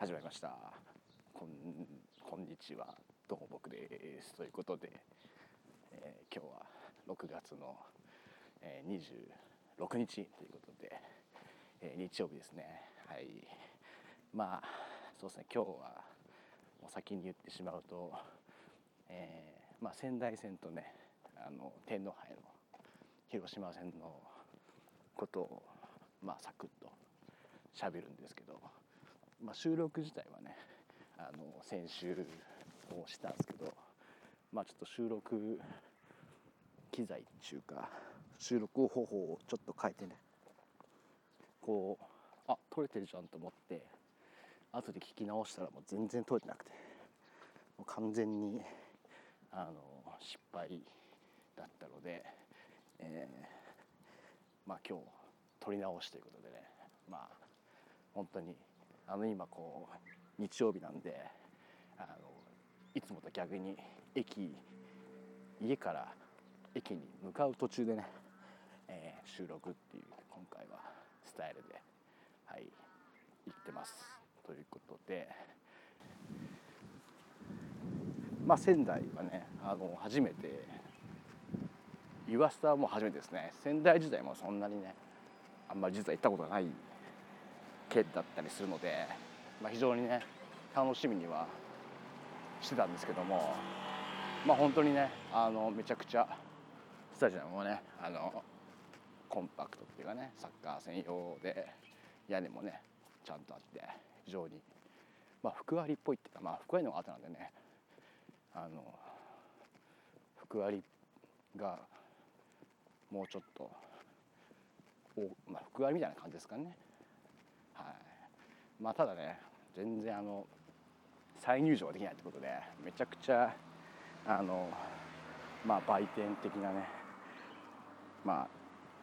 始まりました。こんこんにちは。どうも僕です。ということで、えー、今日は6月の、えー、26日ということで、えー、日曜日ですね。はい。まあそうですね。今日はもう先に言ってしまうと、えー、まあ、仙台戦とねあの天皇杯の広島戦のことをまあサクッと喋るんですけどまあ、収録自体はねあの先週をしたんですけど、まあ、ちょっと収録機材っていうか収録方法をちょっと変えてねこうあ撮れてるじゃんと思って後で聞き直したらもう全然撮れてなくてもう完全にあの失敗だったので、えー、まあ今日撮り直しということでねまあ本当にあの今こう日曜日なんであのいつもと逆に駅家から駅に向かう途中でね、えー、収録っていう今回はスタイルではい行ってます。ということでまあ仙台はねあの初めて岩下はもう初めてですね。仙台時代もそんなにねあんまり実は行ったことがない県だったりするので、まあ、非常にね楽しみにはしてたんですけどもまあ本当にねあのめちゃくちゃスタジアムもねあのコンパクトっていうかねサッカー専用で屋根もねちゃんとあって非常にまあ福割っぽいっていうかまあ福割の後なんでねあの福割がもうちょっとお、まあ、福割みたいな感じですかね。まあただね全然あの再入場ができないってことでめちゃくちゃあのまあ売店的なねまあ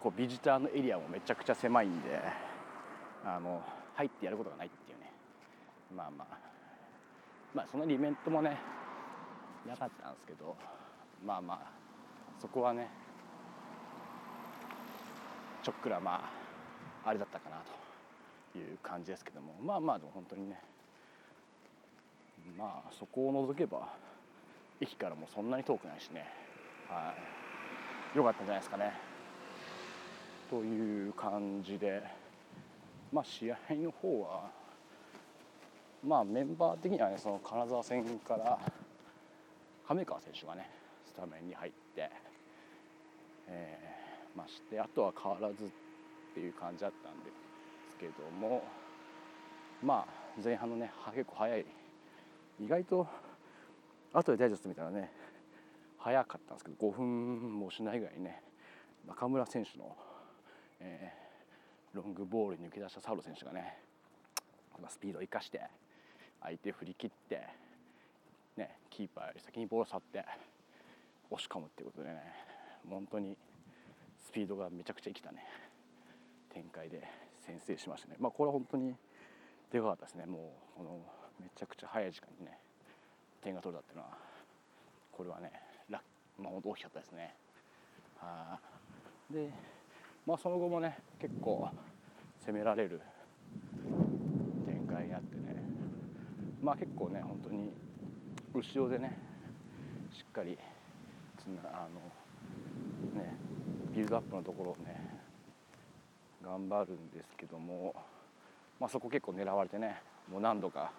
こうビジターのエリアもめちゃくちゃ狭いんであの入ってやることがないっていうね。まあまあまあそのイベントもねなかったんですけどまあまあそこはねちょっくらまああれだったかなと。いう感じですけども。まあまあでも本当にね。まあそこを除けば駅からもそんなに遠くないしね。はい。良かったんじゃないですかね。という感じで。まあ試合の方はまあメンバー的にはねその金沢戦から亀川選手がねスタメンに入って、えー、ましてあとは変わらずっていう感じだったんで。けどもまあ前半のね結構早い。意外と後でダイジェスト見たらね早かったんですけど5分もしないぐらいね中村選手の、えー、ロングボールに抜け出したサウロ選手がねスピードを生かして相手振り切って、ね、キーパーより先にボールを去って押し込むっていうことでね本当にスピードがめちゃくちゃ生きたね展開で。先制しましたね、まあ、これは本当にでかかったですね、もうこのめちゃくちゃ早い時間にね、点が取れたっていうのは、これはね、ラまあ、本当大きかったですね。はで、まあ、その後もね、結構攻められる展開になってね、まあ、結構ね、本当に後ろでね、しっかりつなあの、ね、ビルドアップのところをね、頑張るんですけども、まあ、そこ結構狙われてねもう何度か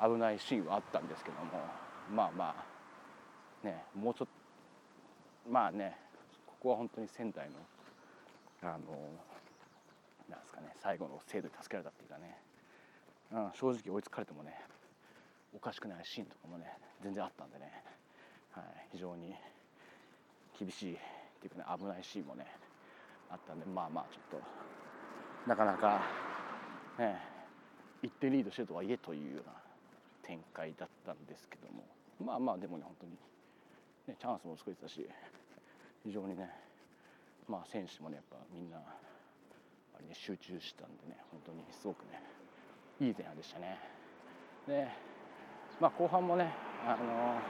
危ないシーンはあったんですけどもまあまあねもうちょっとまあねここは本当に仙台のあのなんですかね最後の精度に助けられたっていうかね、うん、正直追いつかれてもねおかしくないシーンとかもね全然あったんでね、はい、非常に厳しいっていうかね危ないシーンもねあったんでまあまあちょっとなかなかね1点リードしてるとはいえというような展開だったんですけどもまあまあでもね本当に、ね、チャンスも作れてたし非常にねまあ選手もねやっぱみんなあれ、ね、集中したんでね本当にすごくねいい前半でしたね。でまあ後半もねあの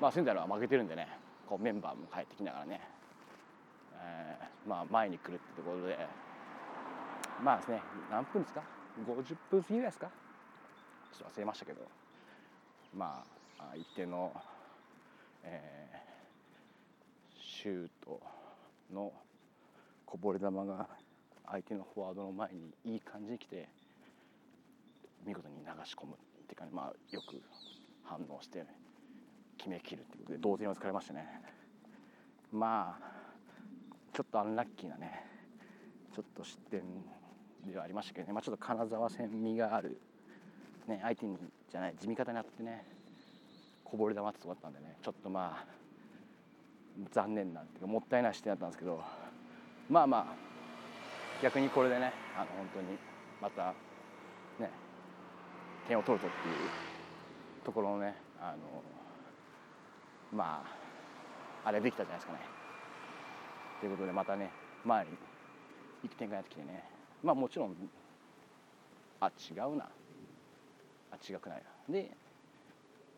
まあ仙台は負けてるんでねこうメンバーも帰ってきながらね、まあ、前に来るってところで。まあですね何分ですか？50分過ぎぐらいですか？ちょっと忘れましたけど。まあ一定の、えー、シュートのこぼれ球が相手のフォワードの前にいい感じに来て見事に流し込むっていうか、ね、まあ、よく反応して決めきるっていうことで同点を疲れましたね。まあちょっとアンラッキーなねちょっと失点ではありましたけどね、まあ、ちょっと金沢戦味がある、ね、相手にじゃない地味方になってねこぼれ球ってとこだったんでねちょっとまあ残念なんていうかもったいない視点だったんですけどまあまあ逆にこれでねあの本当にまたね点を取るとっていうところのねあのまああれできたじゃないですかね。ということでまたね前に行く展開になってきてね。まあもちろんあ違うな。あ違くないな。で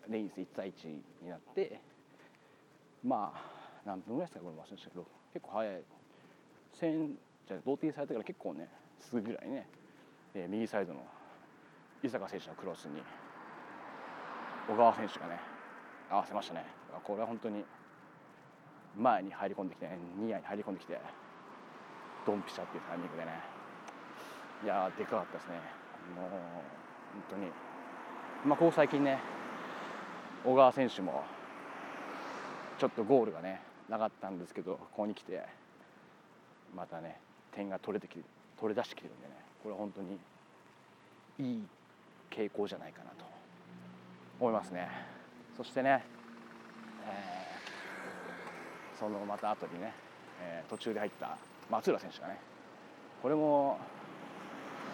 レインス1対1になってまあ何分ぐらいですかこれ忘れましたけど。結構早い。戦じゃ同点されてから結構ねすぐぐらいね、え右サイドの伊坂選手のクロスに小川選手がね合わせましたね。これは本当に前に入り込んできて、ね、ニアに入り込んできてドンピシャっていうタイミングでね。いやでかかったですね。もう本当に。まあここ最近ね小川選手もちょっとゴールがねなかったんですけどここに来てまたね点が取れてき取れ出してきてるんでね。これは本当にいい傾向じゃないかなと思いますね。そしてね、えー、そのまた後にね、えー、途中で入った松浦選手がねこれも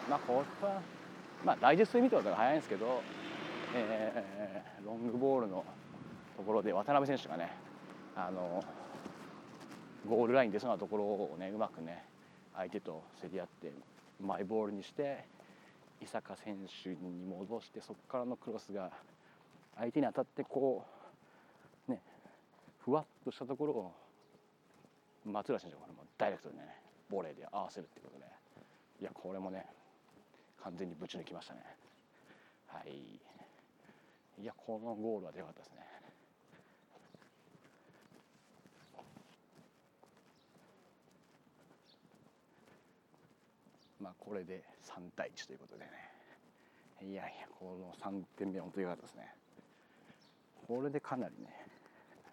まあこれはまあダイジェストで見たことが早いんですけど、えー、ロングボールのところで渡辺選手がねあのゴールライン出そうなところをねうまくね相手と競り合ってマイボールにして伊坂選手に戻してそこからのクロスが相手に当たってこうふわっとしたところを松浦選手がダイレクトでねボレーで合わせるっていうことで。いやこれもね完全にぶち抜きましたね。はい。いやこのゴールはでかかったですね。まあこれで3対1ということでね。いやいやこの3点目は本当に良かったですね。これでかなりね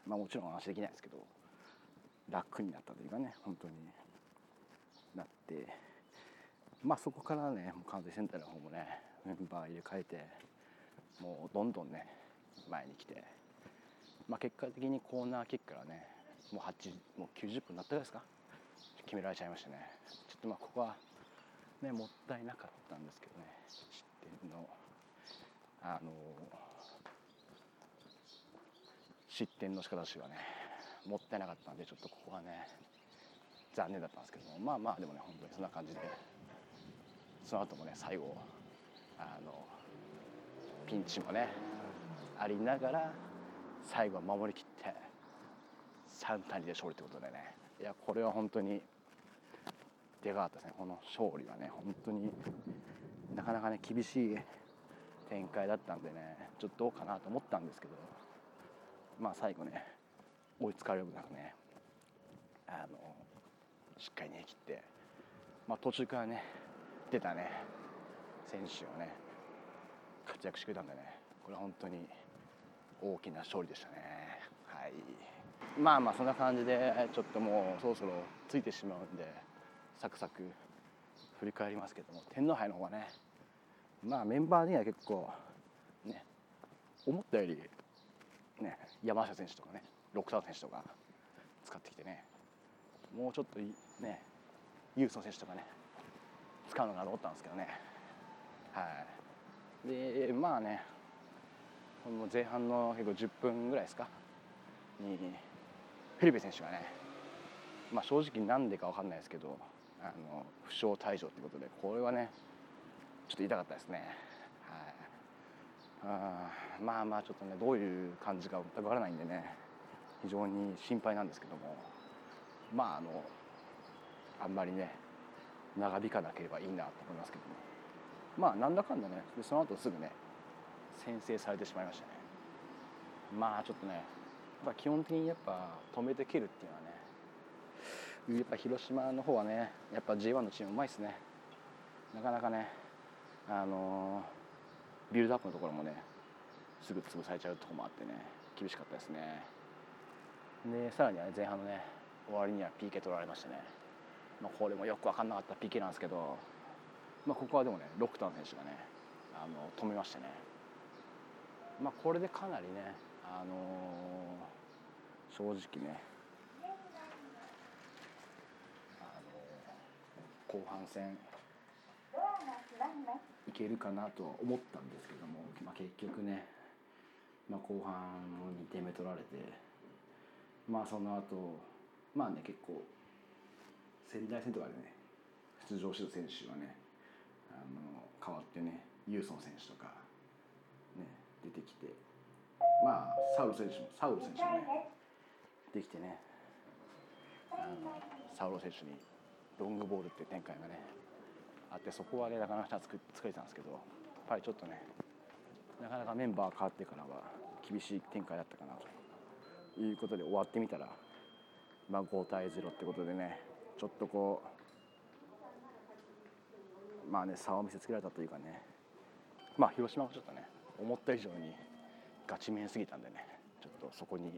まあもちろん話できないですけど楽になったというかね本当に。なってまあそこからねもう完全センターの方もねメンバー入れ替えてもうどんどんね前に来て、まあ、結果的にコーナーキックからねもう8もう90分になったぐらいですか決められちゃいましたね。ちょっとまあここはねもったいなかったんですけどね失点の。あの失点の仕方してはねもったいなかったんでちょっとここはね残念だったんですけどもまあまあでもね本当にそんな感じでその後もね最後あのピンチもねありながら最後は守りきって3対2で勝利ということでねいやこれは本当にでかかったですね。この勝利はね本当になかなかね厳しい展開だったんでねちょっとどうかなと思ったんですけどまあ最後ね追いつかれるなくねあのしっかり逃げ切って、まあ、途中からね出たね選手をね活躍してくれたんでね。これは本当に大きな勝利でしたね。はい。まあまあそんな感じでちょっともうそろそろついてしまうんでサクサク振り返りますけども天皇杯の方はねまあメンバーには結構ね思ったより山下選手とかね六沢選手とか使ってきてねもうちょっとねユースの選手とかね使うのかなと思ったんですけどね。はい。でまあねこの前半の結構10分ぐらいですか？にフィリペ選手がねまあ正直なんでか分かんないですけどあの負傷退場ということでこれはねちょっと痛かったですね。まあまあちょっとねどういう感じか分からないんでね非常に心配なんですけどもまああのあんまりね長引かなければいいなと思いますけども。まあなんだかんだねでその後すぐね先制されてしまいましたね。まあちょっとねやっぱ基本的にやっぱ止めて蹴るっていうのはねやっぱ広島の方はねやっぱ J1 のチームうまいですね。なかなかねあのビルドアップのところもねすぐ潰されちゃうところもあってね厳しかったですね。でさらには、ね、前半のね終わりには PK 取られましたね、まあ、これもよく分かんなかった PK なんですけど、まあ、ここはでもねロクタン選手がねあの止めましてね、まあ、これでかなりね、あのー、正直ね、あのー、後半戦けるかなとは思ったんですけども、まあ、結局ね、まあ、後半2点目取られてまあその後まあね結構仙台戦とかでね出場してた選手はねあの変わってねユーソン選手とかね出てきてまあサウル選手もサウル選手もねできてねあのサウル選手にロングボールっていう展開がねあってそこはねなかなか作作れたんですけどやっぱりちょっとねなかなかメンバー変わってからは厳しい展開だったかなということで終わってみたら、まあ、5対0ってことでねちょっとこうまあね差を見せつけられたというかねまあ広島もちょっとね思った以上にガチ面すぎたんでねちょっとそこに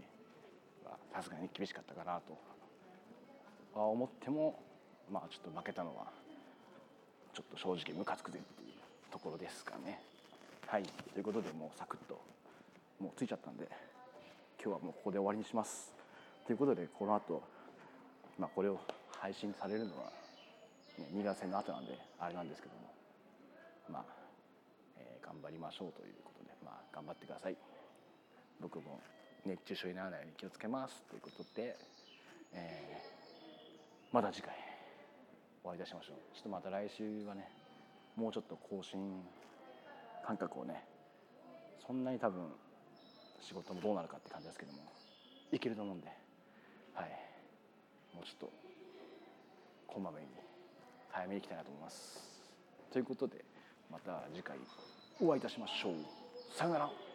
さすがに厳しかったかなとは思ってもまあちょっと負けたのはちょっと正直ムカつくぜっていうところですかね。はいということでもうサクッともうついちゃったんで今日はもうここで終わりにします。ということでこの後、まあこれを配信されるのは、ね、2月戦の後なんであれなんですけどもまあ、えー、頑張りましょうということでまあ頑張ってください。僕も熱中症にならないように気をつけますということで、えー、また次回お会いいたしましょう。ちょっとまた来週はねもうちょっと更新感覚をねそんなに多分仕事もどうなるかって感じですけどもいけると思うんではい。もうちょっとこまめに早めに行きたいなと思います。ということでまた次回お会いいたしましょう。さよなら。